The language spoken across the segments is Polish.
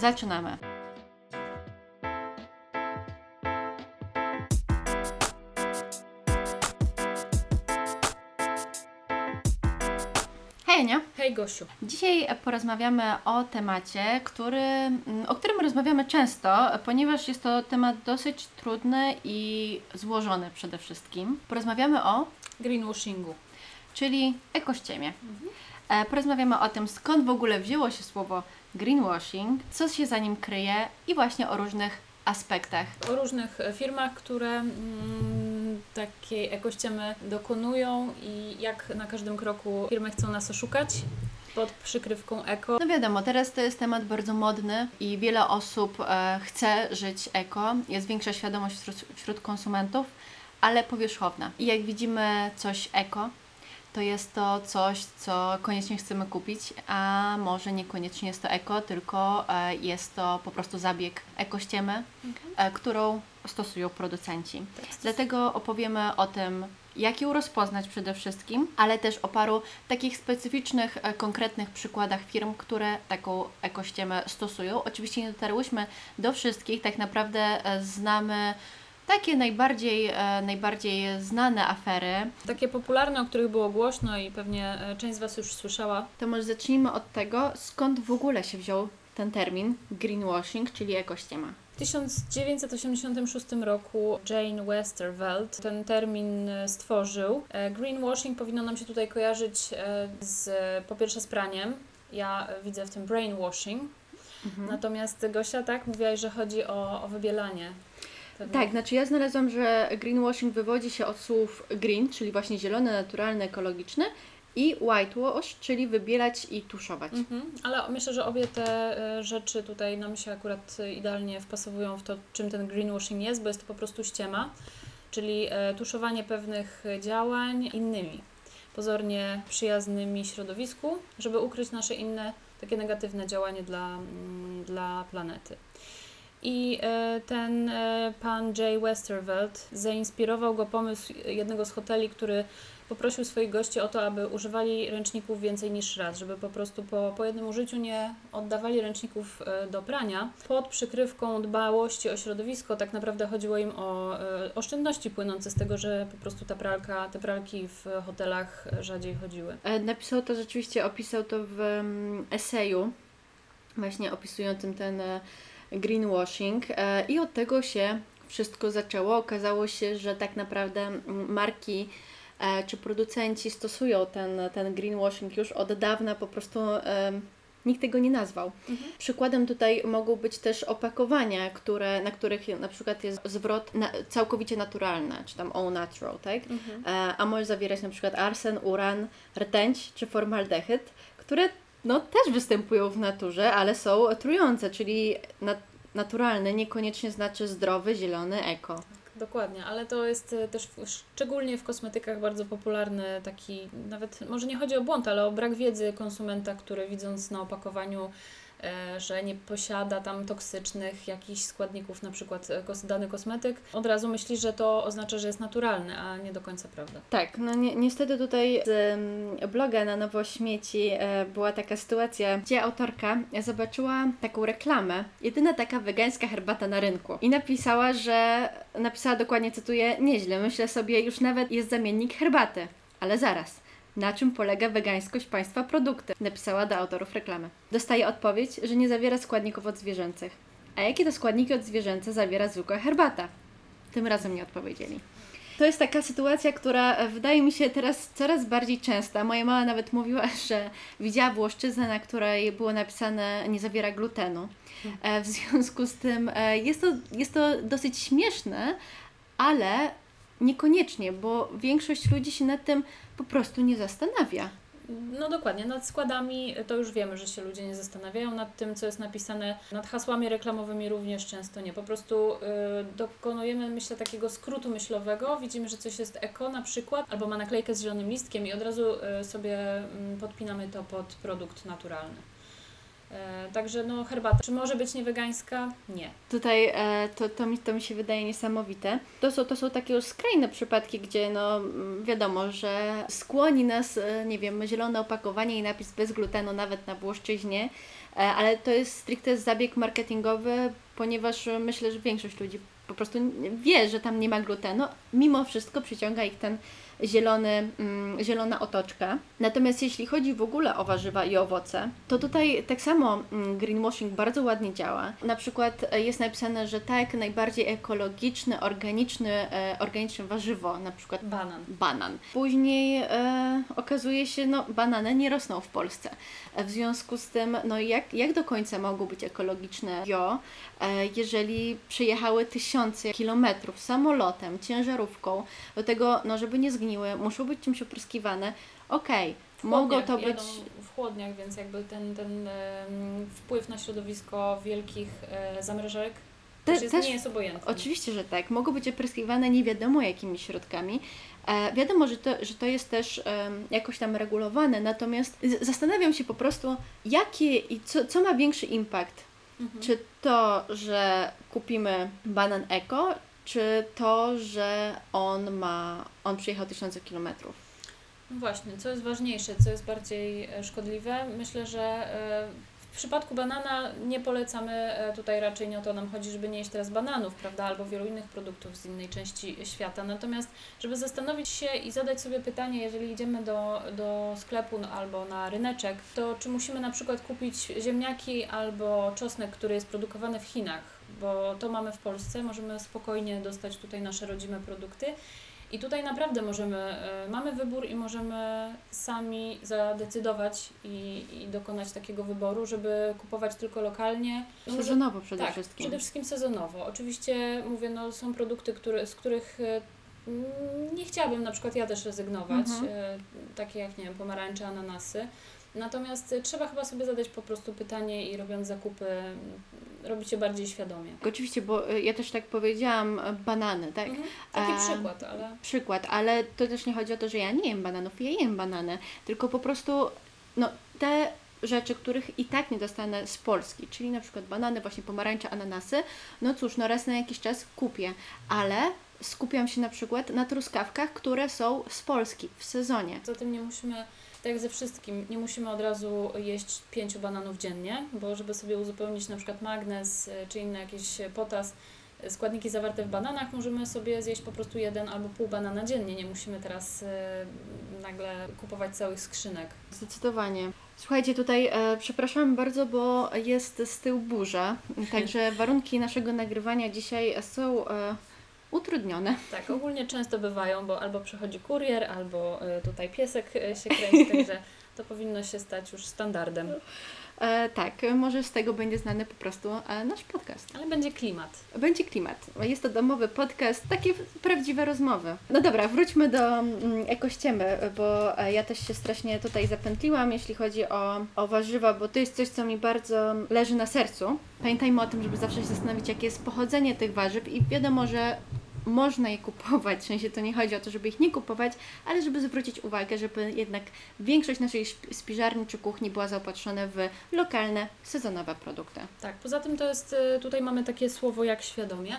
Zaczynamy. Hej, nie? Hej Gosiu. Dzisiaj porozmawiamy o temacie, który, mm, o którym rozmawiamy często, ponieważ jest to temat dosyć trudny i złożony przede wszystkim. Porozmawiamy o, Greenwashingu. czyli ekościemie. E, Porozmawiamy o tym, skąd w ogóle wzięło się słowo greenwashing, co się za nim kryje i właśnie o różnych aspektach. O różnych e, firmach, które mm, takiej ekościemy dokonują i jak na każdym kroku firmy chcą nas oszukać pod przykrywką eko. No wiadomo, teraz to jest temat bardzo modny i wiele osób e, chce żyć eko, jest większa świadomość wśród, wśród konsumentów, ale powierzchowna. I jak widzimy coś eko, to jest to coś, co koniecznie chcemy kupić, a może niekoniecznie jest to eko, tylko e, jest to po prostu zabieg ekościemy, e, którą stosują producenci. Dlatego opowiemy o tym, jak ją rozpoznać przede wszystkim, ale też o paru takich specyficznych, e, konkretnych przykładach firm, które taką ekościemę stosują. Oczywiście nie dotarłyśmy do wszystkich, tak naprawdę znamy takie najbardziej, e, najbardziej znane afery. Takie popularne, o których było głośno i pewnie e, część z Was już słyszała. To może zacznijmy od tego, skąd w ogóle się wziął ten termin greenwashing, czyli ekościema. W 1986 roku Jane Westerveld ten termin e, stworzył. Greenwashing powinno nam się tutaj kojarzyć z, po pierwsze z praniem. Ja widzę w tym brainwashing. Natomiast Gosia, tak, mówiłaś, że chodzi o, o wybielanie. Tak, znaczy ja znalazłam, że greenwashing wywodzi się od słów green, czyli właśnie zielony, naturalny, ekologiczny i whitewash, czyli wybielać i tuszować. Mhm, ale myślę, że obie te e, rzeczy tutaj nam się akurat idealnie wpasowują w to, czym ten greenwashing jest, bo jest to po prostu ściema, czyli e, tuszowanie pewnych działań innymi, pozornie przyjaznymi środowisku, żeby ukryć nasze inne takie negatywne działanie dla, mm, dla planety. I e, ten e, pan Jay Westerveld zainspirował go pomysł jednego z hoteli, który poprosił swoich gości o to, aby używali ręczników więcej niż raz, żeby po prostu po, po jednym użyciu nie oddawali ręczników e, do prania. Pod przykrywką dbałości o środowisko tak naprawdę chodziło im o oszczędności płynące z tego, że po prostu ta pralka, te pralki w hotelach rzadziej chodziły. Napisał to rzeczywiście, opisał to w mm, eseju, właśnie opisującym ten greenwashing e, i od tego się wszystko zaczęło. Okazało się, że tak naprawdę marki e, czy producenci stosują ten, ten greenwashing już od dawna, po prostu em, nikt tego nie nazwał. Przykładem tutaj mogą być też opakowania, które, na których na przykład jest zwrot na, całkowicie naturalny, czy tam all natural, tak? E, a może zawierać na przykład arsen, uran, rtęć czy formaldehyd, które no, też występują w naturze, ale są trujące, czyli nat- naturalny niekoniecznie znaczy zdrowy, zielony, eko. Dokładnie, ale to jest e, też w, szczególnie w kosmetykach bardzo popularny taki, nawet może nie chodzi o błąd, ale o brak wiedzy konsumenta, który widząc na opakowaniu, że nie posiada tam toksycznych jakichś składników, na przykład e, dany kosmetyk, od razu myśli, że to oznacza, że jest naturalny, a nie do końca prawda. Tak, no ni- niestety tutaj z bloga na Nowo Śmieci e, była taka sytuacja, gdzie autorka zobaczyła taką reklamę, jedyna taka wegańska herbata na rynku i napisała, że, napisała dokładnie, cytuję, nieźle, myślę sobie, już nawet jest zamiennik herbaty, ale zaraz. Na czym polega wegańskość państwa produkty? Napisała do autorów reklamy. Dostaje odpowiedź, że nie zawiera składników odzwierzęcych. A jakie to składniki odzwierzęce zawiera zwykła herbata? Tym razem nie odpowiedzieli. To jest taka sytuacja, która e, wydaje mi się teraz coraz bardziej częsta. Moja mama nawet mówiła, że widziała włoszczyznę, na której było napisane nie zawiera glutenu. E, W związku z tym e, jest to, jest to dosyć śmieszne, ale niekoniecznie, bo większość ludzi się nad tym po prostu nie zastanawia. No dokładnie, nad składami to już wiemy, że się ludzie nie zastanawiają nad tym, co jest napisane, nad hasłami reklamowymi również często nie. Po prostu y, dokonujemy, myślę, takiego skrótu myślowego, widzimy, że coś jest eko na przykład, albo ma naklejkę z zielonym listkiem i od razu y, sobie mm, podpinamy to pod produkt naturalny. E, Także no herbata, czy może być niewegańska? Nie. Tutaj e, to, to, mi, to mi się wydaje niesamowite. To są, to są takie już skrajne przypadki, gdzie no mm, wiadomo, że skłoni nas, e, nie wiem, zielone opakowanie i napis bez glutenu nawet na włoszczyźnie, ale to jest stricte zabieg marketingowy, ponieważ myślę, że większość ludzi po prostu wie, że tam nie ma glutenu, mimo wszystko przyciąga ich ten zielony, mm, zielona otoczka. Natomiast jeśli chodzi w ogóle o warzywa i owoce, to tutaj tak samo mm, greenwashing bardzo ładnie działa. Na przykład e, jest napisane, że tak, najbardziej ekologiczny, organiczny, e, organiczne warzywo, na przykład Banan. banan. Później e, okazuje się, no banany nie rosną w Polsce. E, W związku z tym, no jak, jak do końca mogą być ekologiczne bio, e, jeżeli przyjechały tysiące kilometrów samolotem, ciężarówką, do tego, no żeby nie zgniły, muszą być czymś opryskiwane. Okej, W mogą to być... w chłodniach, więc jakby ten, ten wpływ na środowisko wielkich e, zamrażarek Te- też, jest, też- nie jest obojętny. Oczywiście, że tak. Mogą być opryskiwane nie wiadomo jakimi środkami. E, wiadomo, że to, że to jest też em, jakoś tam regulowane, natomiast zastanawiam się po prostu, jakie i co, co ma większy impact. Mhm. Czy to, że kupimy banan eko, czy to, że on ma, on przyjechał tysiące kilometrów. No właśnie, co jest ważniejsze, co jest bardziej e, szkodliwe? Myślę, że e, w przypadku banana nie polecamy e, tutaj raczej nie o to nam chodzi, żeby nie jeść teraz bananów, prawda, albo wielu innych produktów z innej części świata. Natomiast, żeby zastanowić się i zadać sobie pytanie, jeżeli idziemy do, do sklepu no, albo na ryneczek, to czy musimy na przykład kupić ziemniaki albo czosnek, który jest produkowany w Chinach, bo to mamy w Polsce, możemy spokojnie dostać tutaj nasze rodzime produkty. I tutaj naprawdę możemy, e, mamy wybór i możemy sami zadecydować i, i dokonać takiego wyboru, żeby kupować tylko lokalnie. No Sezonowo przede tak, wszystkim. przede wszystkim sezonowo. Oczywiście mówię, no są produkty, które, z których e, mm, nie chciałabym na przykład ja też rezygnować, Mhm. e, takie jak, nie wiem, pomarańcze, ananasy. Natomiast e, trzeba chyba sobie zadać po prostu pytanie i robiąc zakupy, robić je bardziej świadomie. Oczywiście, bo y, ja też tak powiedziałam, y, banany, tak? Mhm. Taki E, przykład, ale przykład, ale to też nie chodzi o to, że ja nie jem bananów, ja jem banany, tylko po prostu no, te rzeczy, których i tak nie dostanę z Polski, czyli na przykład banany, właśnie pomarańcze, ananasy, no cóż, no raz na jakiś czas kupię, ale skupiam się na przykład na truskawkach, które są z Polski w sezonie. Poza tym nie musimy, tak jak ze wszystkim, nie musimy od razu jeść pięciu bananów dziennie, bo żeby sobie uzupełnić na przykład magnez y, czy inne jakieś y, potas, y, składniki zawarte w bananach, możemy sobie zjeść po prostu jeden albo pół banana dziennie. Nie musimy teraz nagle kupować całych skrzynek. Zdecydowanie. Słuchajcie, tutaj e, przepraszam bardzo, bo jest z tyłu burza, także warunki naszego nagrywania dzisiaj są e, utrudnione. Tak, ogólnie często bywają, bo albo przychodzi kurier, albo y, tutaj piesek y, się kręci, także to powinno się stać już standardem. E, tak, może z tego będzie znany po prostu e, nasz podcast. Ale będzie klimat. Będzie klimat. Jest to domowy podcast, takie prawdziwe rozmowy. No dobra, wróćmy do mm, ekościemy, bo e, ja też się strasznie tutaj zapętliłam, jeśli chodzi o, o warzywa, bo to jest coś, co mi bardzo leży na sercu. Pamiętajmy o tym, żeby zawsze się zastanowić, jakie jest pochodzenie tych warzyw i wiadomo, że można je kupować, w sensie to nie chodzi o to, żeby ich nie kupować, ale żeby zwrócić uwagę, żeby jednak większość naszej spiżarni czy kuchni była zaopatrzona w lokalne, sezonowe produkty. Tak, poza tym to jest, y, tutaj mamy takie słowo jak świadomie,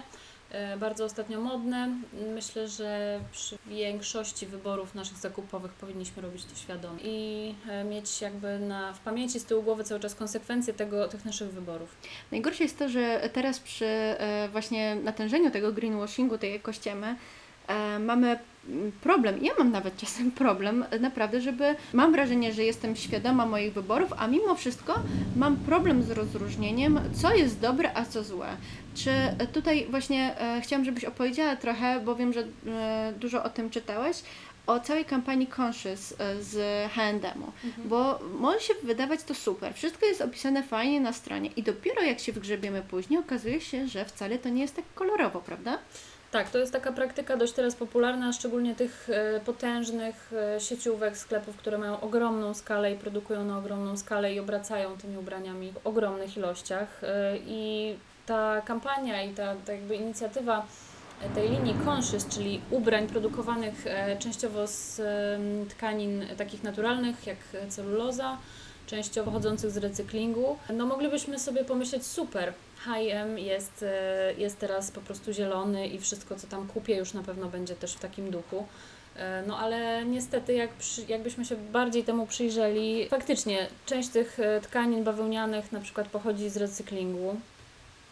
bardzo ostatnio modne. Myślę, że przy większości wyborów naszych zakupowych powinniśmy robić to świadomie i y, mieć jakby na, w pamięci z tyłu głowy cały czas konsekwencje tego, tych naszych wyborów. Najgorsze jest to, że teraz przy e, właśnie natężeniu tego greenwashingu, tej ekościemy, e, mamy problem. Ja mam nawet czasem problem, naprawdę, żeby. Mam wrażenie, że jestem świadoma moich wyborów, a mimo wszystko mam problem z rozróżnieniem, co jest dobre, a co złe. Czy e, tutaj właśnie e, chciałam, żebyś opowiedziała trochę, bo wiem, że e, dużo o tym czytałeś, o całej kampanii Conscious e, z H&M-u, bo może się wydawać to super, wszystko jest opisane fajnie na stronie i dopiero jak się wgrzebiemy później, okazuje się, że wcale to nie jest tak kolorowo, prawda? Tak, to jest taka praktyka dość teraz popularna, szczególnie tych e, potężnych e, sieciówek, sklepów, które mają ogromną skalę i produkują na ogromną skalę i obracają tymi ubraniami w ogromnych ilościach. E, I ta kampania i ta, ta jakby inicjatywa tej linii conscious, czyli ubrań produkowanych częściowo z tkanin takich naturalnych jak celuloza, częściowo pochodzących z recyklingu, no moglibyśmy sobie pomyśleć, super, H&M jest, e, jest teraz po prostu zielony i wszystko, co tam kupię, już na pewno będzie też w takim duchu. E, No ale niestety, jak przy, jakbyśmy się bardziej temu przyjrzeli, faktycznie część tych e, tkanin bawełnianych na przykład pochodzi z recyklingu.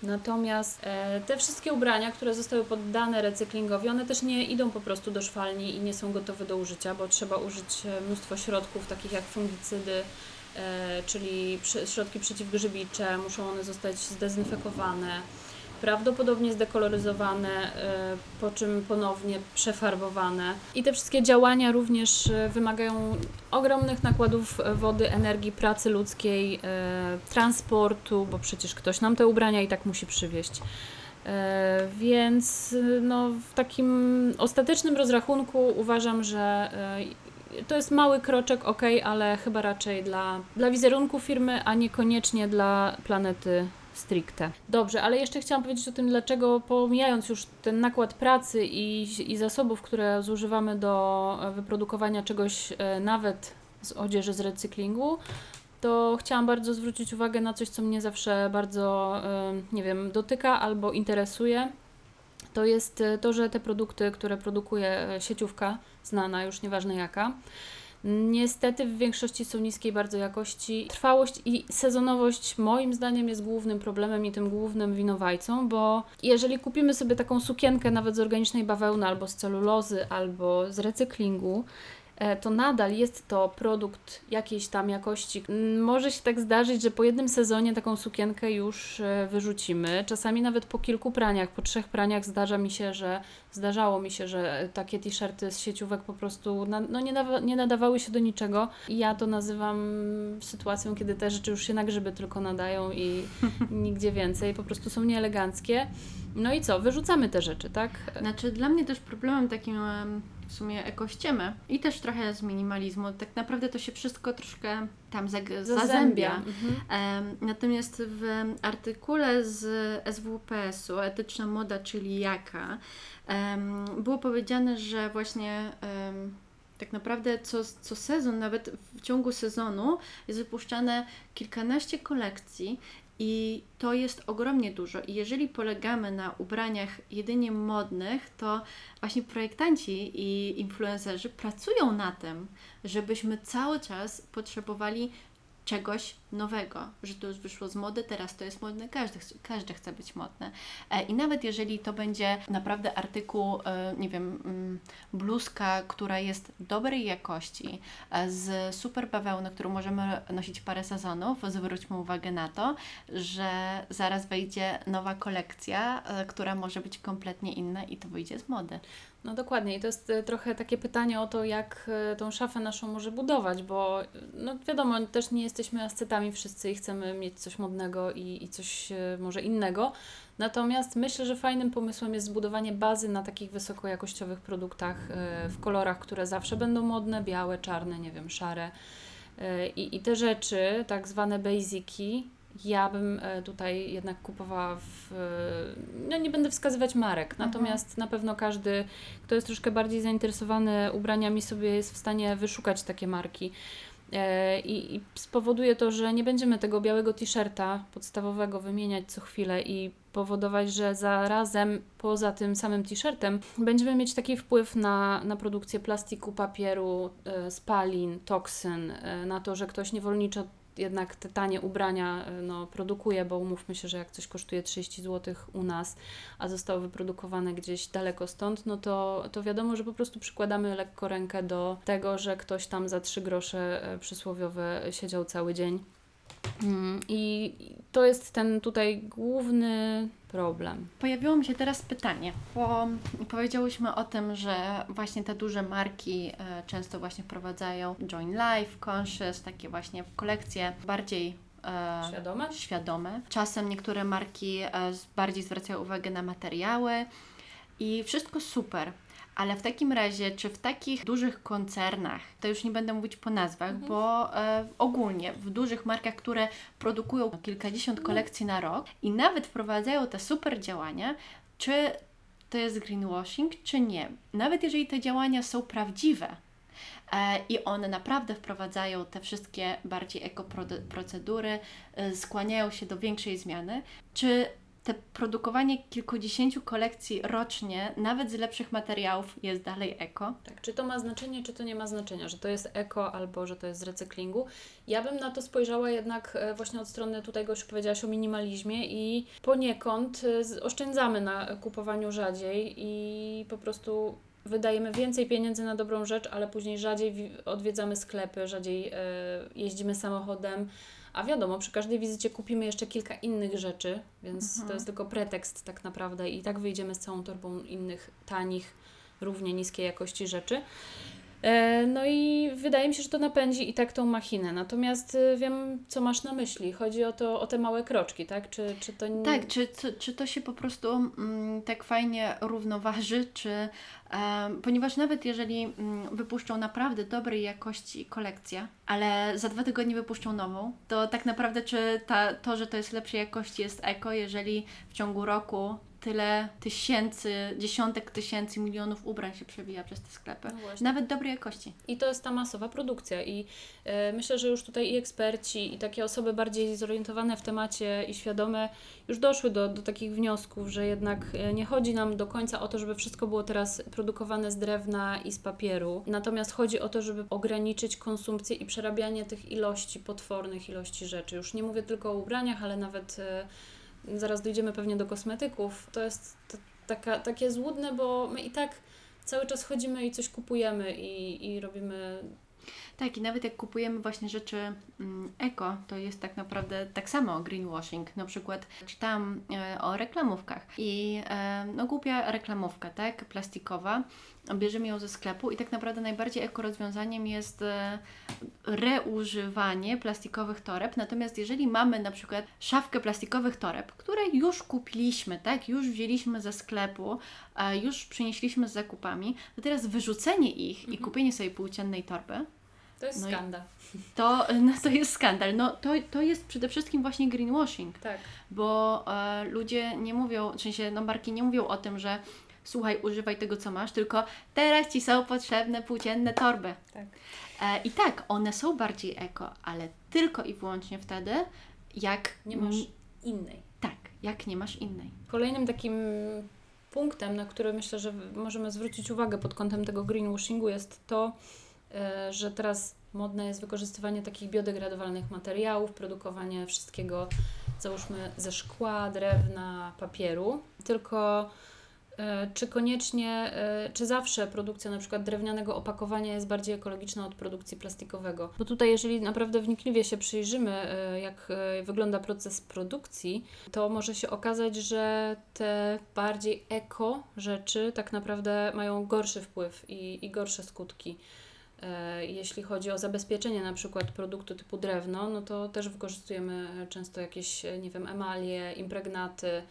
Natomiast te wszystkie ubrania, które zostały poddane recyklingowi, one też nie idą po prostu do szwalni i nie są gotowe do użycia, bo trzeba użyć mnóstwo środków, takich jak fungicydy, czyli przy, środki przeciwgrzybicze, muszą one zostać zdezynfekowane, prawdopodobnie zdekoloryzowane, e, po czym ponownie przefarbowane. I te wszystkie działania również e, wymagają ogromnych nakładów e, wody, energii, pracy ludzkiej, e, transportu, bo przecież ktoś nam te ubrania i tak musi przywieźć. E, Więc e, no, w takim ostatecznym rozrachunku uważam, że e, to jest mały kroczek, ok, ale chyba raczej dla, dla wizerunku firmy, a niekoniecznie dla planety stricte. Dobrze, ale jeszcze chciałam powiedzieć o tym, dlaczego pomijając już ten nakład pracy i, i zasobów, które zużywamy do e, wyprodukowania czegoś e, nawet z odzieży z recyklingu, to chciałam bardzo zwrócić uwagę na coś, co mnie zawsze bardzo, e, nie wiem, dotyka albo interesuje. To jest e, to, że te produkty, które produkuje e, sieciówka, znana już nieważne jaka, niestety w większości są niskiej bardzo jakości. Trwałość i sezonowość moim zdaniem jest głównym problemem i tym głównym winowajcą, bo jeżeli kupimy sobie taką sukienkę nawet z organicznej bawełny albo z celulozy albo z recyklingu, to nadal jest to produkt jakiejś tam jakości. Mm, Może się tak zdarzyć, że po jednym sezonie taką sukienkę już e, wyrzucimy. Czasami nawet po kilku praniach, po trzech praniach zdarza mi się, że zdarzało mi się, że takie t-shirty z sieciówek po prostu no nie, nawa- nie nadawały się do niczego. I ja to nazywam sytuacją, kiedy te rzeczy już się na grzyby tylko nadają i nigdzie więcej, po prostu są nieeleganckie. No i co? Wyrzucamy te rzeczy, tak? Znaczy dla mnie też problemem takim w sumie ekościemy i też trochę z minimalizmu, tak naprawdę to się wszystko troszkę tam zag- zazębia. Mhm. Natomiast w artykule z SWPS-u Etyczna moda, czyli jaka, było powiedziane, że właśnie tak naprawdę co, co sezon, nawet w ciągu sezonu jest wypuszczane kilkanaście kolekcji i to jest ogromnie dużo. I jeżeli polegamy na ubraniach jedynie modnych, to właśnie projektanci i influencerzy pracują na tym, żebyśmy cały czas potrzebowali czegoś nowego, że to już wyszło z mody, teraz to jest modne, każdy, każdy chce być modny. E, I nawet jeżeli to będzie naprawdę artykuł, e, nie wiem, mm, bluzka, która jest dobrej jakości, e, z super bawełny, którą możemy nosić parę sezonów, zwróćmy uwagę na to, że zaraz wejdzie nowa kolekcja, która może być kompletnie inna i to wyjdzie z mody. No dokładnie i to jest e, trochę takie pytanie o to, jak e, tą szafę naszą może budować, bo e, no wiadomo, też nie jesteśmy ascetami wszyscy i chcemy mieć coś modnego i, i coś może innego. Natomiast myślę, że fajnym pomysłem jest zbudowanie bazy na takich wysokojakościowych produktach w kolorach, które zawsze będą modne, białe, czarne, nie wiem, szare. I, I te rzeczy, tak zwane basiki, ja bym e, tutaj jednak kupowała w. e, No nie będę wskazywać marek, Mhm. natomiast na pewno każdy, kto jest troszkę bardziej zainteresowany ubraniami, sobie jest w stanie wyszukać takie marki. E, I, I spowoduje to, że nie będziemy tego białego t-shirta podstawowego wymieniać co chwilę i powodować, że zarazem poza tym samym t-shirtem będziemy mieć taki wpływ na, na produkcję plastiku, papieru, spalin, toksyn, na to, że ktoś niewolniczo jednak te tanie ubrania e, no, produkuje, bo umówmy się, że jak coś kosztuje 30 zł u nas, a zostało wyprodukowane gdzieś daleko stąd, no to, to wiadomo, że po prostu przykładamy lekko rękę do tego, że ktoś tam za 3 grosze e, przysłowiowe siedział cały dzień. Mm, I to jest ten tutaj główny problem. Pojawiło mi się teraz pytanie, bo powiedziałyśmy o tym, że właśnie te duże marki e, często właśnie wprowadzają Join Life, Conscious, takie właśnie kolekcje bardziej e, Świadome? świadome. Czasem niektóre marki e, bardziej zwracają uwagę na materiały i wszystko super. Ale w takim razie, czy w takich dużych koncernach, to już nie będę mówić po nazwach, Mhm. bo e, ogólnie w dużych markach, które produkują kilkadziesiąt kolekcji na rok i nawet wprowadzają te super działania, czy to jest greenwashing, czy nie? Nawet jeżeli te działania są prawdziwe, e, i one naprawdę wprowadzają te wszystkie bardziej ekoprocedury, e, skłaniają się do większej zmiany. Czy te produkowanie kilkudziesięciu kolekcji rocznie, nawet z lepszych materiałów, jest dalej eko? Tak, czy to ma znaczenie, czy to nie ma znaczenia, że to jest eko albo że to jest z recyklingu. Ja bym na to spojrzała jednak e, właśnie od strony, tutaj już powiedziałaś o minimalizmie i poniekąd e, oszczędzamy na kupowaniu rzadziej i po prostu wydajemy więcej pieniędzy na dobrą rzecz, ale później rzadziej wi- odwiedzamy sklepy, rzadziej e, jeździmy samochodem. A wiadomo, przy każdej wizycie kupimy jeszcze kilka innych rzeczy, więc to jest tylko pretekst tak naprawdę i tak wyjdziemy z całą torbą innych tanich, równie niskiej jakości rzeczy. E, No i wydaje mi się, że to napędzi i tak tą machinę. Natomiast y, wiem, co masz na myśli. Chodzi o to, o te małe kroczki, tak? Czy, czy to nie... Tak, czy, czy, czy to się po prostu mm, tak fajnie równoważy, czy em, ponieważ nawet jeżeli mm, wypuszczą naprawdę dobrej jakości kolekcję, ale za dwa tygodnie wypuszczą nową, to tak naprawdę czy ta, to, że to jest lepszej jakości jest eko, jeżeli w ciągu roku tyle tysięcy, dziesiątek tysięcy, milionów ubrań się przewija przez te sklepy. No. Nawet dobrej jakości. I to jest ta masowa produkcja. I e, myślę, że już tutaj i eksperci, i takie osoby bardziej zorientowane w temacie i świadome już doszły do, do takich wniosków, że jednak e, nie chodzi nam do końca o to, żeby wszystko było teraz produkowane z drewna i z papieru. Natomiast chodzi o to, żeby ograniczyć konsumpcję i przerabianie tych ilości, potwornych ilości rzeczy. Już nie mówię tylko o ubraniach, ale nawet e, zaraz dojdziemy pewnie do kosmetyków. To jest t- taka, takie złudne, bo my i tak cały czas chodzimy i coś kupujemy i, i robimy. Tak, i nawet jak kupujemy właśnie rzeczy mm, eko, to jest tak naprawdę tak samo greenwashing. Na przykład czytałam e, o reklamówkach i e, no głupia reklamówka, tak, plastikowa, bierzemy ją ze sklepu i tak naprawdę najbardziej eko rozwiązaniem jest e, reużywanie plastikowych toreb. Natomiast jeżeli mamy na przykład szafkę plastikowych toreb, które już kupiliśmy, tak, już wzięliśmy ze sklepu, e, już przynieśliśmy z zakupami, to teraz wyrzucenie ich i kupienie sobie płóciennej torby, To jest No skandal. to, no, to jest skandal. No, to, to jest przede wszystkim właśnie greenwashing, Tak. bo e, ludzie nie mówią, w sensie no, marki nie mówią o tym, że słuchaj, używaj tego, co masz, tylko teraz Ci są potrzebne płócienne torby. tak. E, I tak, one są bardziej eko, ale tylko i wyłącznie wtedy, jak Nie masz innej. Tak, jak nie masz innej. Kolejnym takim punktem, na który myślę, że możemy zwrócić uwagę pod kątem tego greenwashingu jest to, e, że teraz modne jest wykorzystywanie takich biodegradowalnych materiałów, produkowanie wszystkiego, załóżmy, ze szkła, drewna, papieru. Tylko czy koniecznie, e, czy zawsze produkcja na przykład drewnianego opakowania jest bardziej ekologiczna od produkcji plastikowego? Bo tutaj, jeżeli naprawdę wnikliwie się przyjrzymy, e, jak e, wygląda proces produkcji, to może się okazać, że te bardziej eko rzeczy tak naprawdę mają gorszy wpływ i, i gorsze skutki. E, Jeśli chodzi o zabezpieczenie na przykład produktu typu drewno, no to też wykorzystujemy często jakieś, e, nie wiem, emalie, impregnaty,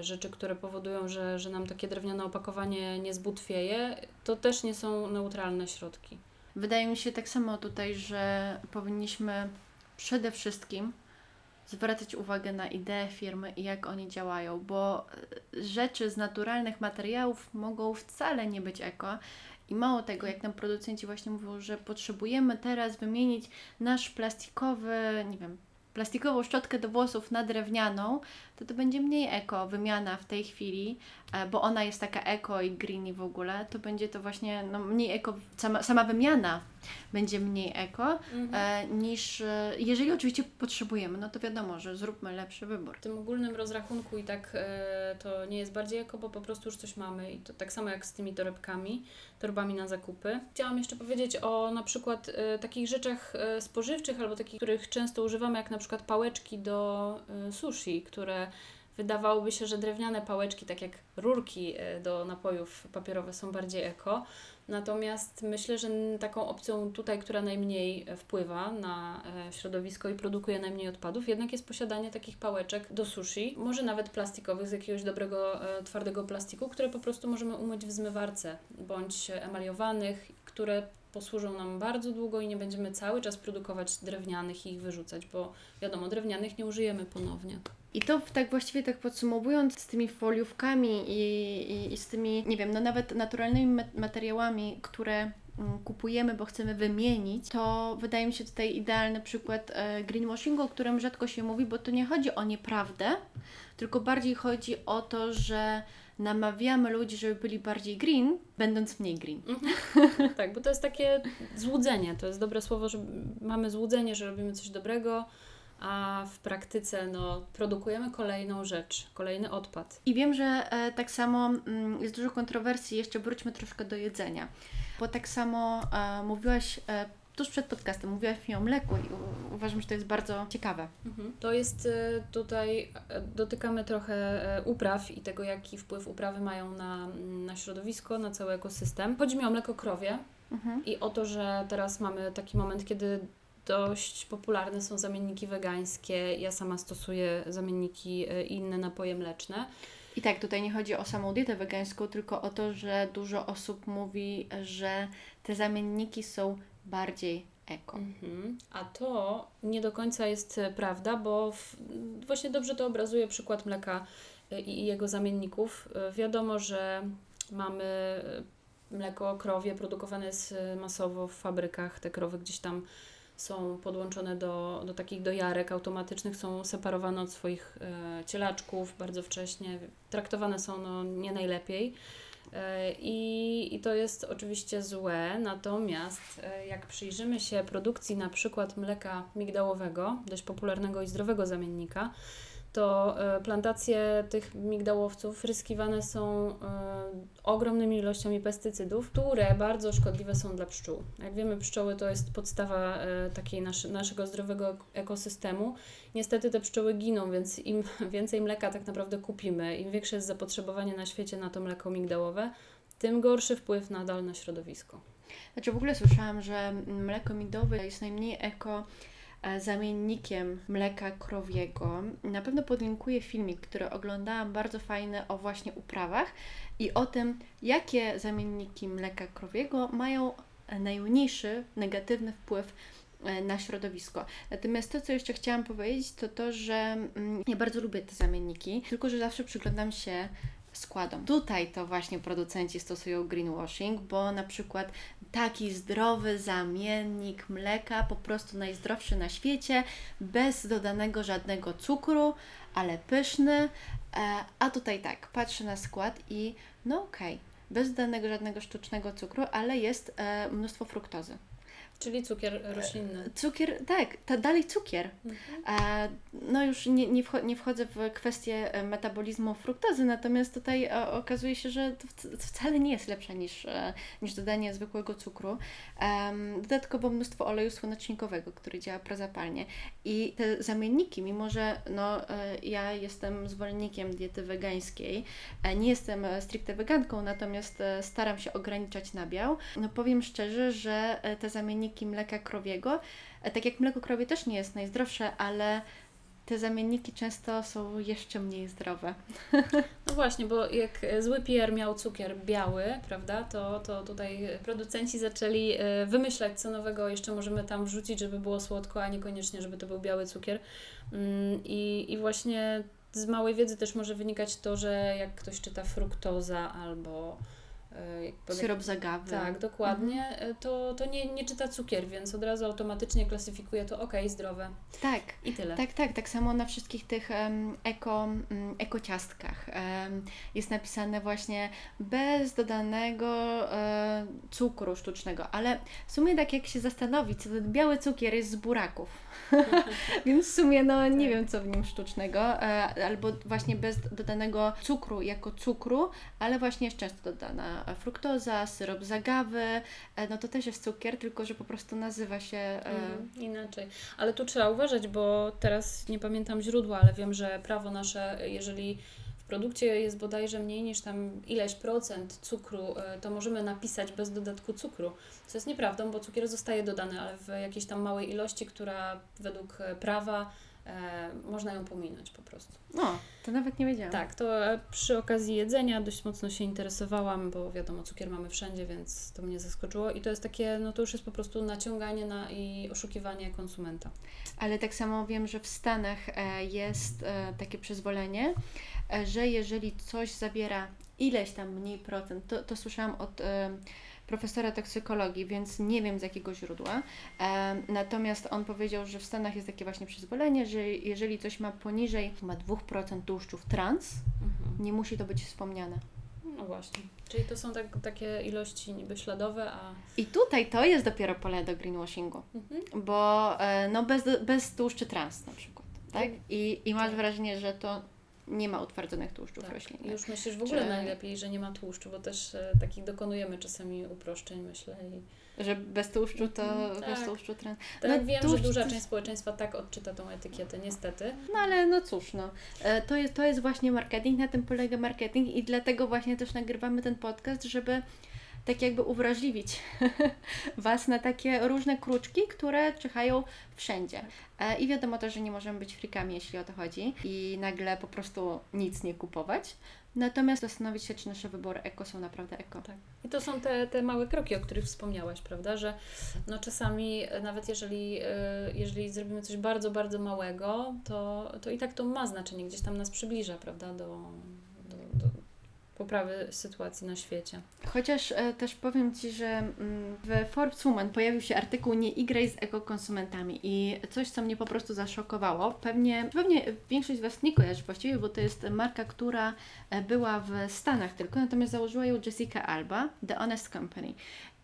rzeczy, które powodują, że, że nam takie drewniane opakowanie nie zbutwieje. To też nie są neutralne środki. Wydaje mi się tak samo tutaj, że powinniśmy przede wszystkim zwracać uwagę na ideę firmy i jak oni działają, bo e, rzeczy z naturalnych materiałów mogą wcale nie być eko. I mało tego, jak nam producenci właśnie mówią, że potrzebujemy teraz wymienić nasz plastikowy, nie wiem, plastikową szczotkę do włosów na drewnianą, to to będzie mniej eko wymiana w tej chwili, e, bo ona jest taka eko i green i w ogóle, to będzie to właśnie no, mniej eko, sama, sama wymiana będzie mniej eko, e, niż e, jeżeli oczywiście potrzebujemy, no to wiadomo, że zróbmy lepszy wybór. W tym ogólnym rozrachunku i tak to nie jest bardziej eko, bo po prostu już coś mamy i to tak samo jak z tymi torebkami, torbami na zakupy. Chciałam jeszcze powiedzieć o na przykład takich rzeczach spożywczych albo takich, których często używamy, jak na przykład pałeczki do sushi, które wydawałoby się, że drewniane pałeczki, tak jak rurki e, do napojów papierowe są bardziej eko. Natomiast myślę, że taką opcją tutaj, która najmniej wpływa na e, środowisko i produkuje najmniej odpadów, jednak jest posiadanie takich pałeczek do sushi, może nawet plastikowych z jakiegoś dobrego, e, twardego plastiku, które po prostu możemy umyć w zmywarce, bądź emaliowanych, które posłużą nam bardzo długo i nie będziemy cały czas produkować drewnianych i ich wyrzucać, bo wiadomo, drewnianych nie użyjemy ponownie. I to tak właściwie tak podsumowując z tymi foliówkami i, i, i z tymi, nie wiem, no nawet naturalnymi ma- materiałami, które mm, kupujemy, bo chcemy wymienić, to wydaje mi się tutaj idealny przykład e, greenwashingu, o którym rzadko się mówi, bo to nie chodzi o nieprawdę, tylko bardziej chodzi o to, że namawiamy ludzi, żeby byli bardziej green, będąc mniej green. Tak, bo to jest takie złudzenie. To jest dobre słowo, że mamy złudzenie, że robimy coś dobrego, a w praktyce no, produkujemy kolejną rzecz, kolejny odpad. I wiem, że e, tak samo mm, jest dużo kontrowersji, jeszcze wróćmy troszkę do jedzenia, bo tak samo e, mówiłaś e, tuż przed podcastem, mówiłaś mi o mleku i u, uważam, że to jest bardzo ciekawe. To jest e, tutaj, e, dotykamy trochę e, upraw i tego, jaki wpływ uprawy mają na, na środowisko, na cały ekosystem. Chodzi mi o mleko krowie Mhm. i o to, że teraz mamy taki moment, kiedy dość popularne są zamienniki wegańskie. Ja sama stosuję zamienniki e, i inne napoje mleczne. I tak, tutaj nie chodzi o samą dietę wegańską, tylko o to, że dużo osób mówi, że te zamienniki są bardziej eko. Mhm. A to nie do końca jest e, prawda, bo w, właśnie dobrze to obrazuje przykład mleka e, i jego zamienników. Wiadomo, że mamy mleko krowie produkowane jest masowo w fabrykach. Te krowy gdzieś tam są podłączone do, do takich dojarek automatycznych, są separowane od swoich e, cielaczków bardzo wcześnie. Traktowane są no, nie najlepiej. E, I, I to jest oczywiście złe, natomiast e, jak przyjrzymy się produkcji na przykład mleka migdałowego, dość popularnego i zdrowego zamiennika, to e, plantacje tych migdałowców ryskiwane są e, ogromnymi ilościami pestycydów, które bardzo szkodliwe są dla pszczół. Jak wiemy, pszczoły to jest podstawa e, takiej nasz, naszego zdrowego ekosystemu. Niestety te pszczoły giną, więc im więcej mleka tak naprawdę kupimy, im większe jest zapotrzebowanie na świecie na to mleko migdałowe, tym gorszy wpływ nadal na środowisko. Znaczy w ogóle słyszałam, że mleko migdałowe jest najmniej eko zamiennikiem mleka krowiego. Na pewno podlinkuję filmik, który oglądałam, bardzo fajny o właśnie uprawach i o tym, jakie zamienniki mleka krowiego mają e, najmniejszy negatywny wpływ e, na środowisko. Natomiast to, co jeszcze chciałam powiedzieć, to to, że mm, ja bardzo lubię te zamienniki, tylko że zawsze przyglądam się składom. Tutaj to właśnie producenci stosują greenwashing, bo na przykład taki zdrowy zamiennik mleka, po prostu najzdrowszy na świecie, bez dodanego żadnego cukru, ale pyszny. E, a tutaj tak, patrzę na skład i no okej, bez dodanego żadnego sztucznego cukru, ale jest e, mnóstwo fruktozy. Czyli cukier roślinny. Cukier, tak, to dalej cukier. E, no już nie, nie, wcho- nie wchodzę w kwestię e, metabolizmu fruktozy, natomiast tutaj e, okazuje się, że to wc- wcale nie jest lepsze niż, e, niż dodanie zwykłego cukru. Dodatkowo mnóstwo oleju słonecznikowego, który działa prozapalnie. I te zamienniki, mimo że no, e, ja jestem zwolennikiem diety wegańskiej, e, nie jestem e, stricte weganką, natomiast e, staram się ograniczać nabiał, no powiem szczerze, że e, te zamienniki mleka krowiego E, Tak jak mleko krowie też nie jest najzdrowsze, ale te zamienniki często są jeszcze mniej zdrowe. No właśnie, bo jak e, zły PR miał cukier biały, prawda, to, to tutaj producenci zaczęli e, wymyślać, co nowego jeszcze możemy tam wrzucić, żeby było słodko, a niekoniecznie, żeby to był biały cukier. Mm, I, i właśnie z małej wiedzy też może wynikać to, że jak ktoś czyta fruktoza albo e, jak powie- Syrop zagawy. Tak, dokładnie, e, to, to nie, nie czyta cukier, więc od razu automatycznie klasyfikuje to ok, zdrowe Tak. i tyle. Tak, tak, tak samo na wszystkich tych em, eko, mm, ekociastkach em, jest napisane właśnie bez dodanego e, cukru sztucznego, ale w sumie tak jak się zastanowić, to ten biały cukier jest z buraków, więc w sumie no nie Tak. wiem co w nim sztucznego, e, albo właśnie bez dodanego cukru jako cukru, ale właśnie jest często dodana fruktoza, syrop z agawy, e, no to też jest cukier, tylko że po prostu nazywa się... E, Mhm, inaczej. Ale tu trzeba uważać, bo teraz nie pamiętam źródła, ale wiem, że prawo nasze, jeżeli w produkcie jest bodajże mniej niż tam ileś procent cukru, e, to możemy napisać bez dodatku cukru. Co jest nieprawdą, bo cukier zostaje dodany, ale w jakiejś tam małej ilości, która według e, prawa e, można ją pominąć po prostu. No, to nawet nie wiedziałam. Tak, to e, przy okazji jedzenia dość mocno się interesowałam, bo wiadomo, cukier mamy wszędzie, więc to mnie zaskoczyło. I to jest takie, no to już jest po prostu naciąganie na i oszukiwanie konsumenta. Ale tak samo wiem, że w Stanach e, jest e, takie przyzwolenie, e, że jeżeli coś zawiera ileś tam mniej procent, to, to słyszałam od e, profesora toksykologii, więc nie wiem z jakiego źródła. E, natomiast on powiedział, że w Stanach jest takie właśnie przyzwolenie, że jeżeli coś ma poniżej ma 2% tłuszczów trans, Mhm. nie musi to być wspomniane. No właśnie. Czyli to są tak, takie ilości niby śladowe, a... I tutaj to jest dopiero pole do greenwashingu, Mhm. bo e, no bez, bez tłuszczy trans na przykład, tak? I, i masz Tak. wrażenie, że to nie ma utwardzonych tłuszczów Tak. Roślinnych. już myślisz w ogóle Czy- najlepiej, że nie ma tłuszczu, bo też e, takich dokonujemy czasami uproszczeń, myślę. I Że bez tłuszczu to bez tak. tłuszczu trans. tak No, wiem, tłuszcz że duża część społeczeństwa tak odczyta tą etykietę, niestety. No ale no cóż, no. E, To jest, to jest właśnie marketing, na tym polega marketing i dlatego właśnie też nagrywamy ten podcast, żeby tak jakby uwrażliwić Was na takie różne kruczki, które czyhają wszędzie. E, I wiadomo też, że nie możemy być frikami, jeśli o to chodzi i nagle po prostu nic nie kupować. Natomiast zastanowić się, czy nasze wybory eko są naprawdę eko. Tak. I to są te, te małe kroki, o których wspomniałaś, prawda? Że no czasami e, nawet jeżeli, e, jeżeli zrobimy coś bardzo, bardzo małego, to, to i tak to ma znaczenie, gdzieś tam nas przybliża, prawda, do, do, do poprawy sytuacji na świecie. Chociaż e, też powiem Ci, że mm, w Forbes Woman pojawił się artykuł Nie igraj z ekokonsumentami i coś, co mnie po prostu zaszokowało. Pewnie, pewnie większość z Was nie kojarzy właściwie, bo to jest marka, która e, była w Stanach tylko, natomiast założyła ją Jessica Alba, The Honest Company.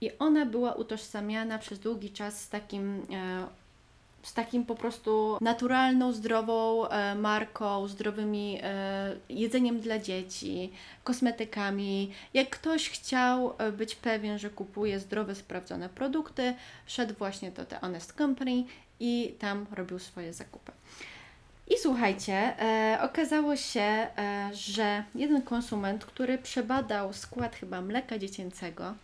I ona była utożsamiana przez długi czas z takim e, z takim po prostu naturalną, zdrową e, marką, zdrowymi e, jedzeniem dla dzieci, kosmetykami. Jak ktoś chciał e, być pewien, że kupuje zdrowe, sprawdzone produkty, szedł właśnie do The Honest Company i tam robił swoje zakupy. I słuchajcie, e, okazało się, e, że jeden konsument, który przebadał skład chyba mleka dziecięcego,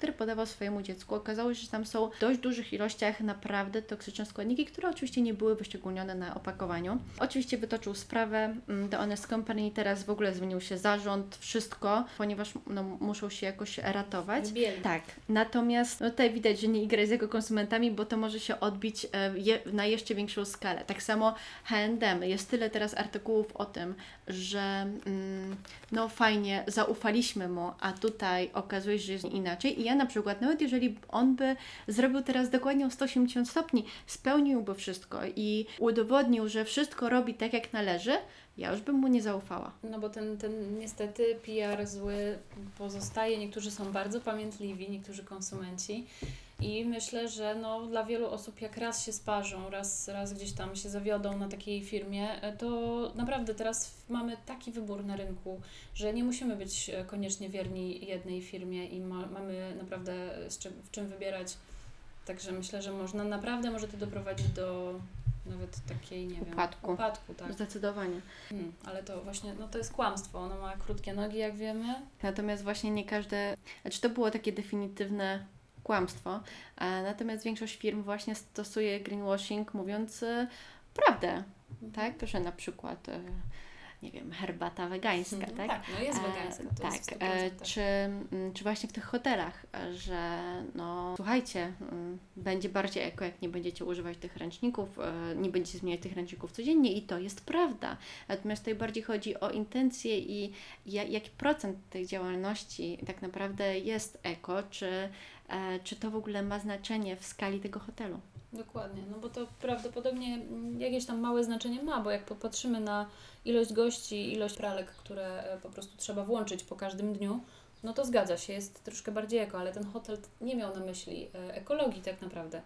który podawał swojemu dziecku, okazało się, że tam są w dość dużych ilościach naprawdę toksyczne składniki, które oczywiście nie były wyszczególnione na opakowaniu. Oczywiście wytoczył sprawę mm, do Honest Company, teraz w ogóle zmienił się zarząd, wszystko, ponieważ no, muszą się jakoś ratować. Wybieli. Tak, natomiast no tutaj widać, że nie igraj z jego konsumentami, bo to może się odbić e, je, na jeszcze większą skalę. Tak samo H&M, jest tyle teraz artykułów o tym, że mm, no fajnie, zaufaliśmy mu, a tutaj okazuje się, że jest inaczej i ja na przykład, nawet jeżeli on by zrobił teraz dokładnie o 180 stopni, spełniłby wszystko i udowodnił, że wszystko robi tak jak należy, ja już bym mu nie zaufała. No bo ten, ten niestety PR zły pozostaje. Niektórzy są bardzo pamiętliwi, niektórzy konsumenci. I myślę, że no, dla wielu osób jak raz się sparzą, raz, raz gdzieś tam się zawiodą na takiej firmie, e, to naprawdę teraz mamy taki wybór na rynku, że nie musimy być e, koniecznie wierni jednej firmie i ma, mamy naprawdę z czym, w czym wybierać. Także myślę, że można naprawdę może to doprowadzić do nawet takiej, nie Upadku. wiem, upadku, tak. Zdecydowanie. Hmm, ale to właśnie, no to jest kłamstwo. Ono ma krótkie nogi, jak wiemy. Natomiast właśnie nie każde, znaczy to było takie definitywne kłamstwo, natomiast większość firm właśnie stosuje greenwashing mówiąc e, prawdę, tak, że na przykład e, nie wiem, herbata wegańska, Mhm, tak? tak, no jest E, wegańska, to tak, jest e, 100%. czy, mm, czy właśnie w tych hotelach, że no słuchajcie, mm, będzie bardziej eko, jak nie będziecie używać tych ręczników, e, nie będziecie zmieniać tych ręczników codziennie i to jest prawda. Natomiast tutaj bardziej chodzi o intencje i ja- jaki procent tej działalności tak naprawdę jest eko, czy, czy to w ogóle ma znaczenie w skali tego hotelu. Dokładnie, no bo to prawdopodobnie mm, jakieś tam małe znaczenie ma, bo jak popatrzymy na ilość gości, ilość pralek, które e, po prostu trzeba włączyć po każdym dniu, no to zgadza się, jest troszkę bardziej eko, ale ten hotel nie miał na myśli e, ekologii tak naprawdę.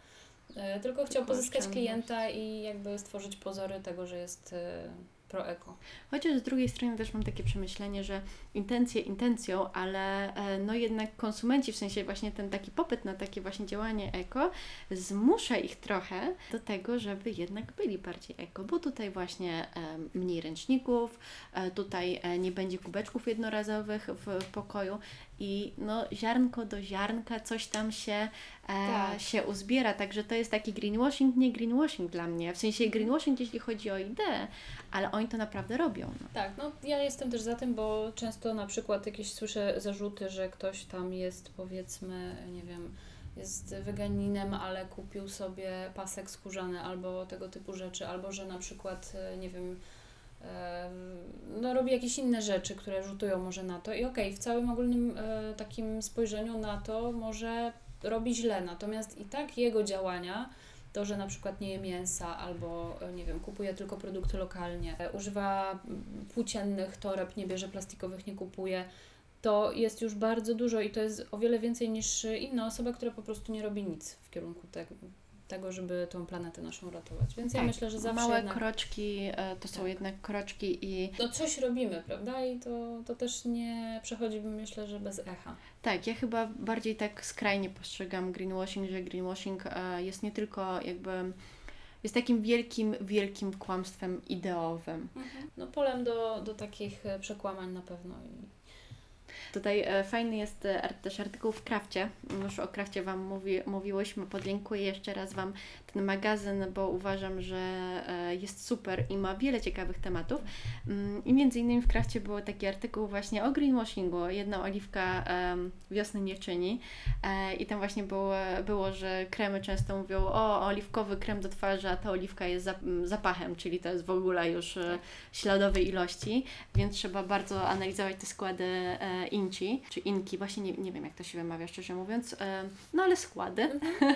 E, Tylko chciał pozyskać klienta i jakby stworzyć pozory tego, że jest e, pro-eko. Chociaż z drugiej strony też mam takie przemyślenie, że intencje intencją, ale e, no jednak konsumenci, w sensie właśnie ten taki popyt na takie właśnie działanie eko, zmusza ich trochę do tego, żeby jednak byli bardziej eko, bo tutaj właśnie e, mniej ręczników, e, tutaj nie będzie kubeczków jednorazowych w pokoju i no ziarnko do ziarnka coś tam się, e, Tak. się uzbiera, także to jest taki greenwashing, nie greenwashing dla mnie, w sensie greenwashing jeśli chodzi o ideę, ale oni to naprawdę robią. No. Tak, no ja jestem też za tym, bo często na przykład jakieś słyszę zarzuty, że ktoś tam jest powiedzmy, nie wiem, jest weganinem, ale kupił sobie pasek skórzany albo tego typu rzeczy, albo że na przykład, e, nie wiem, no, robi jakieś inne rzeczy, które rzutują może na to. I okej, okay, w całym ogólnym e, takim spojrzeniu na to może robi źle, natomiast i tak jego działania, to, że na przykład nie je mięsa albo, e, nie wiem, kupuje tylko produkty lokalnie, e, używa płóciennych toreb, nie bierze plastikowych, nie kupuje, to jest już bardzo dużo i to jest o wiele więcej niż inna osoba, która po prostu nie robi nic w kierunku tego, tego, żeby tą planetę naszą ratować. Więc tak. ja myślę, że zawsze. Małe jednak... kroczki e, to są tak. jednak kroczki i. No coś robimy, prawda? I to, to też nie przechodzi, myślę, że bez echa. Tak, ja chyba bardziej tak skrajnie postrzegam greenwashing, że greenwashing e, jest nie tylko jakby jest takim wielkim, wielkim kłamstwem ideowym. Mhm. No polem do, do takich e, przekłamań na pewno i Tutaj e, fajny jest e, też artykuł w Krafcie. Już o Krafcie Wam mówi, mówiłyśmy. Podlinkuję jeszcze raz Wam ten magazyn, bo uważam, że e, jest super i ma wiele ciekawych tematów. Mm, I między innymi w Krafcie był taki artykuł właśnie o greenwashingu. Jedna oliwka wiosny nie czyni. I tam właśnie było, było, że kremy często mówią o oliwkowy krem do twarzy, a ta oliwka jest zapachem, czyli to jest w ogóle już śladowej ilości, więc trzeba bardzo analizować te składy inci, czy inki, właśnie nie, nie wiem jak to się wymawia szczerze mówiąc, no ale składy. Mhm.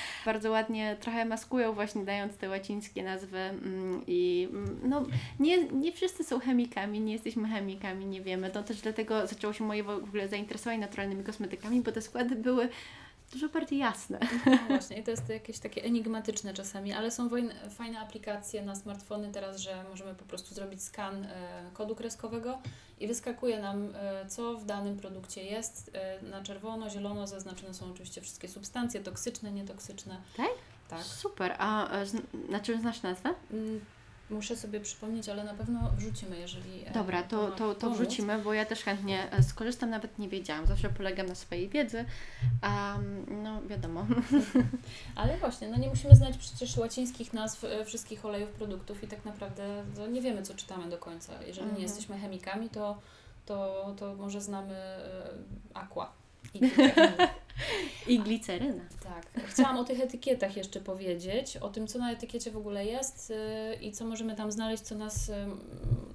Bardzo ładnie trochę maskują właśnie dając te łacińskie nazwy mm, i mm, no nie, nie wszyscy są chemikami, nie jesteśmy chemikami, nie wiemy. To też dlatego zaczęło się moje w ogóle zainteresowanie naturalnymi kosmetykami, bo te składy były dużo bardziej jasne. No właśnie, i to jest jakieś takie enigmatyczne czasami, ale są fajne aplikacje na smartfony teraz, że możemy po prostu zrobić skan e, kodu kreskowego i wyskakuje nam, e, co w danym produkcie jest. E, na czerwono, zielono zaznaczone są oczywiście wszystkie substancje toksyczne, nietoksyczne. Tak? Tak. Super. A e, na czym znasz nazwę? Mm, Muszę sobie przypomnieć, ale na pewno wrzucimy, jeżeli. E, Dobra, to, to, to wrzucimy, bo ja też chętnie e, skorzystam, nawet nie wiedziałam. Zawsze polegam na swojej wiedzy, a no wiadomo. Ale właśnie, no nie musimy znać przecież łacińskich nazw wszystkich olejów produktów i tak naprawdę nie wiemy, co czytamy do końca. Jeżeli mhm. nie jesteśmy chemikami, to, to, to może znamy aqua i, I gliceryna. Tak. Chciałam o tych etykietach jeszcze powiedzieć, o tym, co na etykiecie w ogóle jest yy, i co możemy tam znaleźć, co, nas, yy,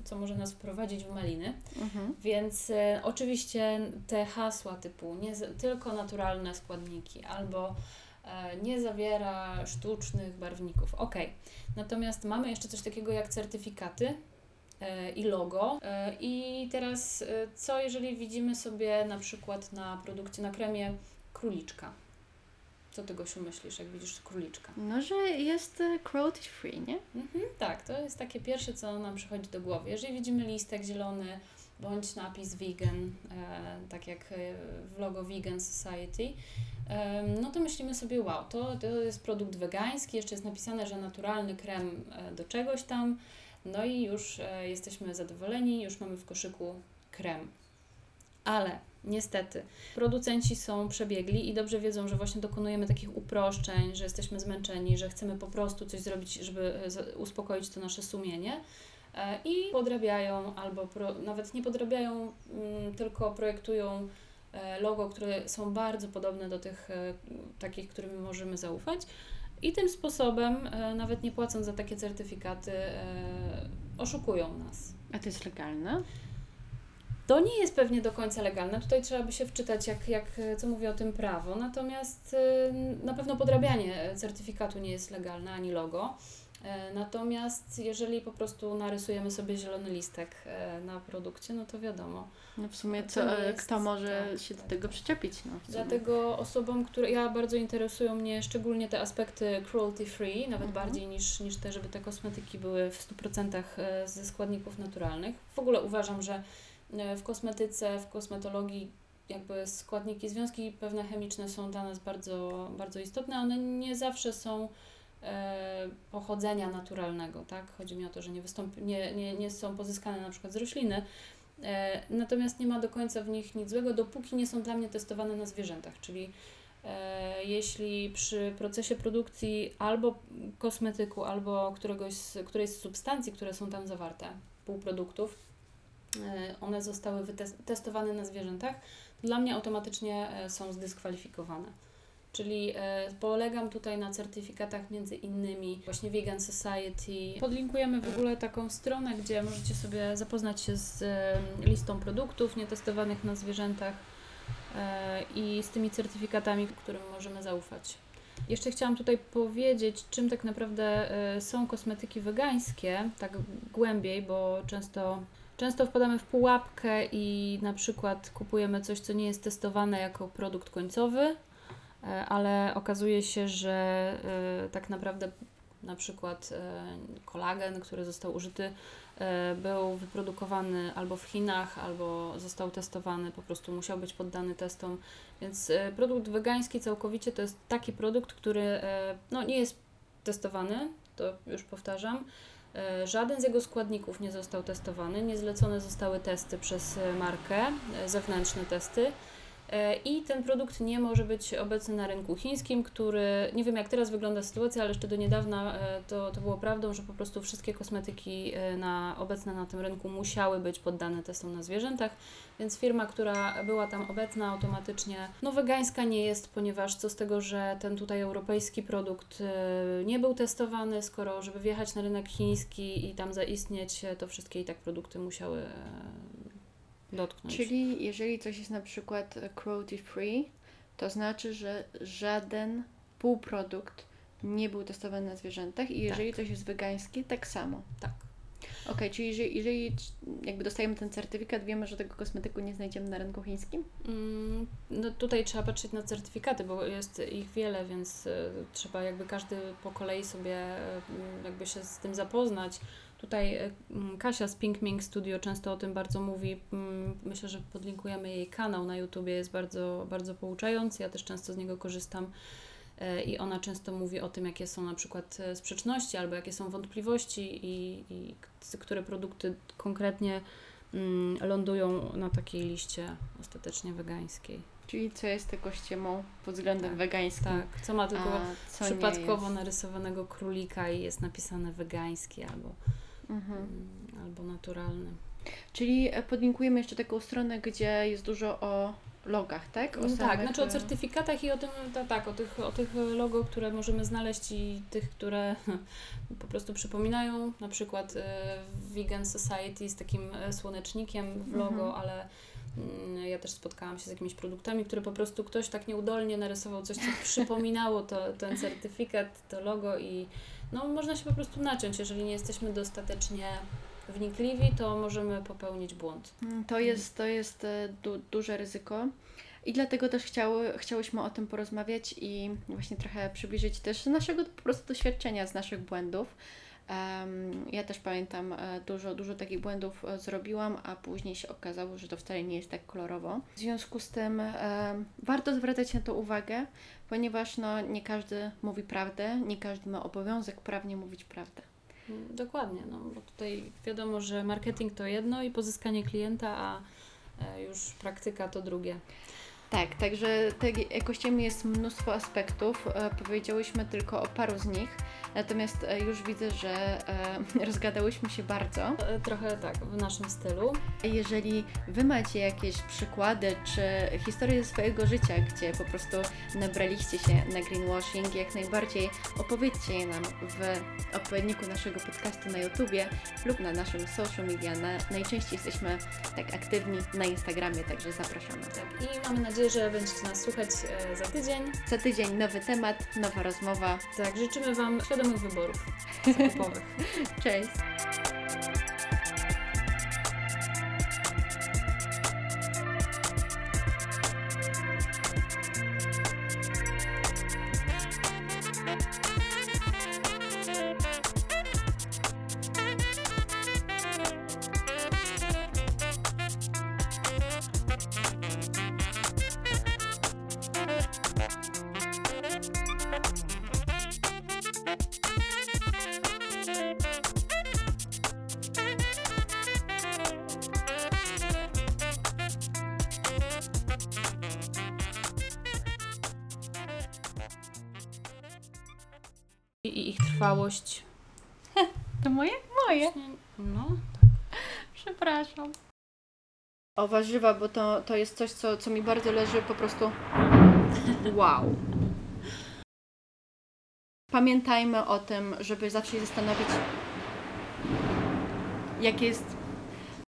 co może nas wprowadzić w maliny. Mhm. Więc yy, oczywiście te hasła typu nie, tylko naturalne składniki albo e, nie zawiera sztucznych barwników. Ok. Natomiast mamy jeszcze coś takiego jak certyfikaty E, i logo. E, I teraz, co jeżeli widzimy sobie na przykład na produkcie, na kremie króliczka? Co ty, Gosiu, myślisz, jak widzisz króliczka? No, że jest cruelty free, nie? Mhm, tak, to jest takie pierwsze, co nam przychodzi do głowy. Jeżeli widzimy listek zielony, bądź napis vegan, e, tak jak w logo Vegan Society, e, no to myślimy sobie, wow, to, to jest produkt wegański, jeszcze jest napisane, że naturalny krem do czegoś tam, no i już e, jesteśmy zadowoleni, już mamy w koszyku krem. Ale niestety producenci są przebiegli i dobrze wiedzą, że właśnie dokonujemy takich uproszczeń, że jesteśmy zmęczeni, że chcemy po prostu coś zrobić, żeby e, uspokoić to nasze sumienie. E, I podrabiają albo pro, nawet nie podrabiają, mm, tylko projektują logo, które są bardzo podobne do tych takich, którym możemy zaufać i tym sposobem, e, nawet nie płacąc za takie certyfikaty, e, oszukują nas. A to jest legalne? To nie jest pewnie do końca legalne. Tutaj trzeba by się wczytać, jak, jak, co mówi o tym prawo. Natomiast e, na pewno podrabianie certyfikatu nie jest legalne ani logo. E, natomiast jeżeli po prostu narysujemy sobie zielony listek e, na produkcie, no to wiadomo. No w sumie co, jest, kto może tak, się do tego przyczepić? No, Dlatego osobom, które ja bardzo interesują mnie szczególnie te aspekty cruelty free, nawet mhm. bardziej niż, niż te, żeby te kosmetyki były w 100% e, ze składników naturalnych. W ogóle uważam, że w kosmetyce, w kosmetologii jakby składniki, związki pewne chemiczne są dla nas bardzo, bardzo istotne. One nie zawsze są E, pochodzenia naturalnego, tak? Chodzi mi o to, że nie, wystąpi, nie, nie, nie są pozyskane na przykład z rośliny, e, natomiast nie ma do końca w nich nic złego, dopóki nie są dla mnie testowane na zwierzętach, czyli e, jeśli przy procesie produkcji albo kosmetyku, albo któregoś z, którejś z substancji, które są tam zawarte, półproduktów, one zostały testowane na zwierzętach, dla mnie automatycznie są zdyskwalifikowane. Czyli e, polegam tutaj na certyfikatach między innymi właśnie Vegan Society. Podlinkujemy w ogóle taką stronę, gdzie możecie sobie zapoznać się z e, listą produktów nietestowanych na zwierzętach e, i z tymi certyfikatami, którym możemy zaufać. Jeszcze chciałam tutaj powiedzieć, czym tak naprawdę e, są kosmetyki wegańskie, tak głębiej, bo często, często wpadamy w pułapkę i na przykład kupujemy coś, co nie jest testowane jako produkt końcowy, e, ale okazuje się, że e, tak naprawdę na przykład e, kolagen, który został użyty, był wyprodukowany albo w Chinach, albo został testowany, po prostu musiał być poddany testom. Więc produkt wegański całkowicie to jest taki produkt, który no, nie jest testowany, to już powtarzam. E, Żaden z jego składników nie został testowany, nie zlecone zostały testy przez e, markę, e, zewnętrzne testy. E, I ten produkt nie może być obecny na rynku chińskim, który, nie wiem jak teraz wygląda sytuacja, ale jeszcze do niedawna e, to, to było prawdą, że po prostu wszystkie kosmetyki e, na, obecne na tym rynku musiały być poddane testom na zwierzętach, więc firma, która była tam obecna automatycznie, no wegańska nie jest, ponieważ co z tego, że ten tutaj europejski produkt nie był testowany, skoro żeby wjechać na rynek chiński i tam zaistnieć, to wszystkie i tak produkty musiały dotknąć. Czyli jeżeli coś jest na przykład e, cruelty free, to znaczy, że żaden półprodukt nie był testowany na zwierzętach i jeżeli coś jest wegańskie, tak samo. Tak. Okej, czyli jeżeli, jeżeli jakby dostajemy ten certyfikat, wiemy, że tego kosmetyku nie znajdziemy na rynku chińskim? Mm, No tutaj trzeba patrzeć na certyfikaty, bo jest ich wiele, więc e, trzeba jakby każdy po kolei sobie e, m, jakby się z tym zapoznać. Tutaj e, Kasia z Pink Mink Studio często o tym bardzo mówi. Mm, Myślę, że podlinkujemy jej kanał na YouTubie, jest bardzo, bardzo pouczający. Ja też często z niego korzystam. E, I ona często mówi o tym, jakie są na przykład e, sprzeczności albo jakie są wątpliwości i, i które produkty konkretnie mm, lądują na takiej liście ostatecznie wegańskiej. Czyli co jest tego ściemą pod względem Tak, wegańskim, Tak, co ma tylko co przypadkowo narysowanego królika i jest napisane wegański albo, Mhm. mm, albo naturalny. Czyli e, podlinkujemy jeszcze taką stronę, gdzie jest dużo o logach, tak? O tak, samych, znaczy o e, certyfikatach i o tym, ta, tak, o tych, o tych logo, które możemy znaleźć i tych, które po prostu przypominają, na przykład e, Vegan Society z takim słonecznikiem w logo, Mhm. ale ja też spotkałam się z jakimiś produktami, które po prostu ktoś tak nieudolnie narysował coś, co przypominało to, ten certyfikat, to logo i no, można się po prostu naciąć, jeżeli nie jesteśmy dostatecznie wnikliwi, to możemy popełnić błąd. Mm, To jest, to jest e, du, duże ryzyko. I dlatego też chciały, chciałyśmy o tym porozmawiać i właśnie trochę przybliżyć też naszego po prostu doświadczenia z naszych błędów. Ja też pamiętam, e, dużo, dużo takich błędów e, zrobiłam, a później się okazało, że to wcale nie jest tak kolorowo. W związku z tym em, warto zwracać na to uwagę, ponieważ no, nie każdy mówi prawdę, nie każdy ma obowiązek prawnie mówić prawdę. Dokładnie, no bo tutaj wiadomo, że marketing to jedno i pozyskanie klienta, a e, już praktyka to drugie. Tak, także tej jakościami jest mnóstwo aspektów. E, powiedziałyśmy tylko o paru z nich, natomiast e, już widzę, że e, rozgadałyśmy się bardzo. Trochę tak, w naszym stylu. Jeżeli Wy macie jakieś przykłady czy historie swojego życia, gdzie po prostu nabraliście się na greenwashing, jak najbardziej opowiedzcie je nam w odpowiedniku naszego podcastu na YouTubie lub na naszym social media. Na, najczęściej jesteśmy tak aktywni na Instagramie, także zapraszamy. Tak, I mamy nadzieję, że będziecie nas słuchać e, za tydzień. Co tydzień nowy temat, nowa rozmowa. Tak, życzymy Wam świadomych wyborów zakupowych. Cześć! warzywa, bo to, to jest coś, co, co mi bardzo leży po prostu wow. Pamiętajmy o tym, żeby zawsze się zastanowić, jakie jest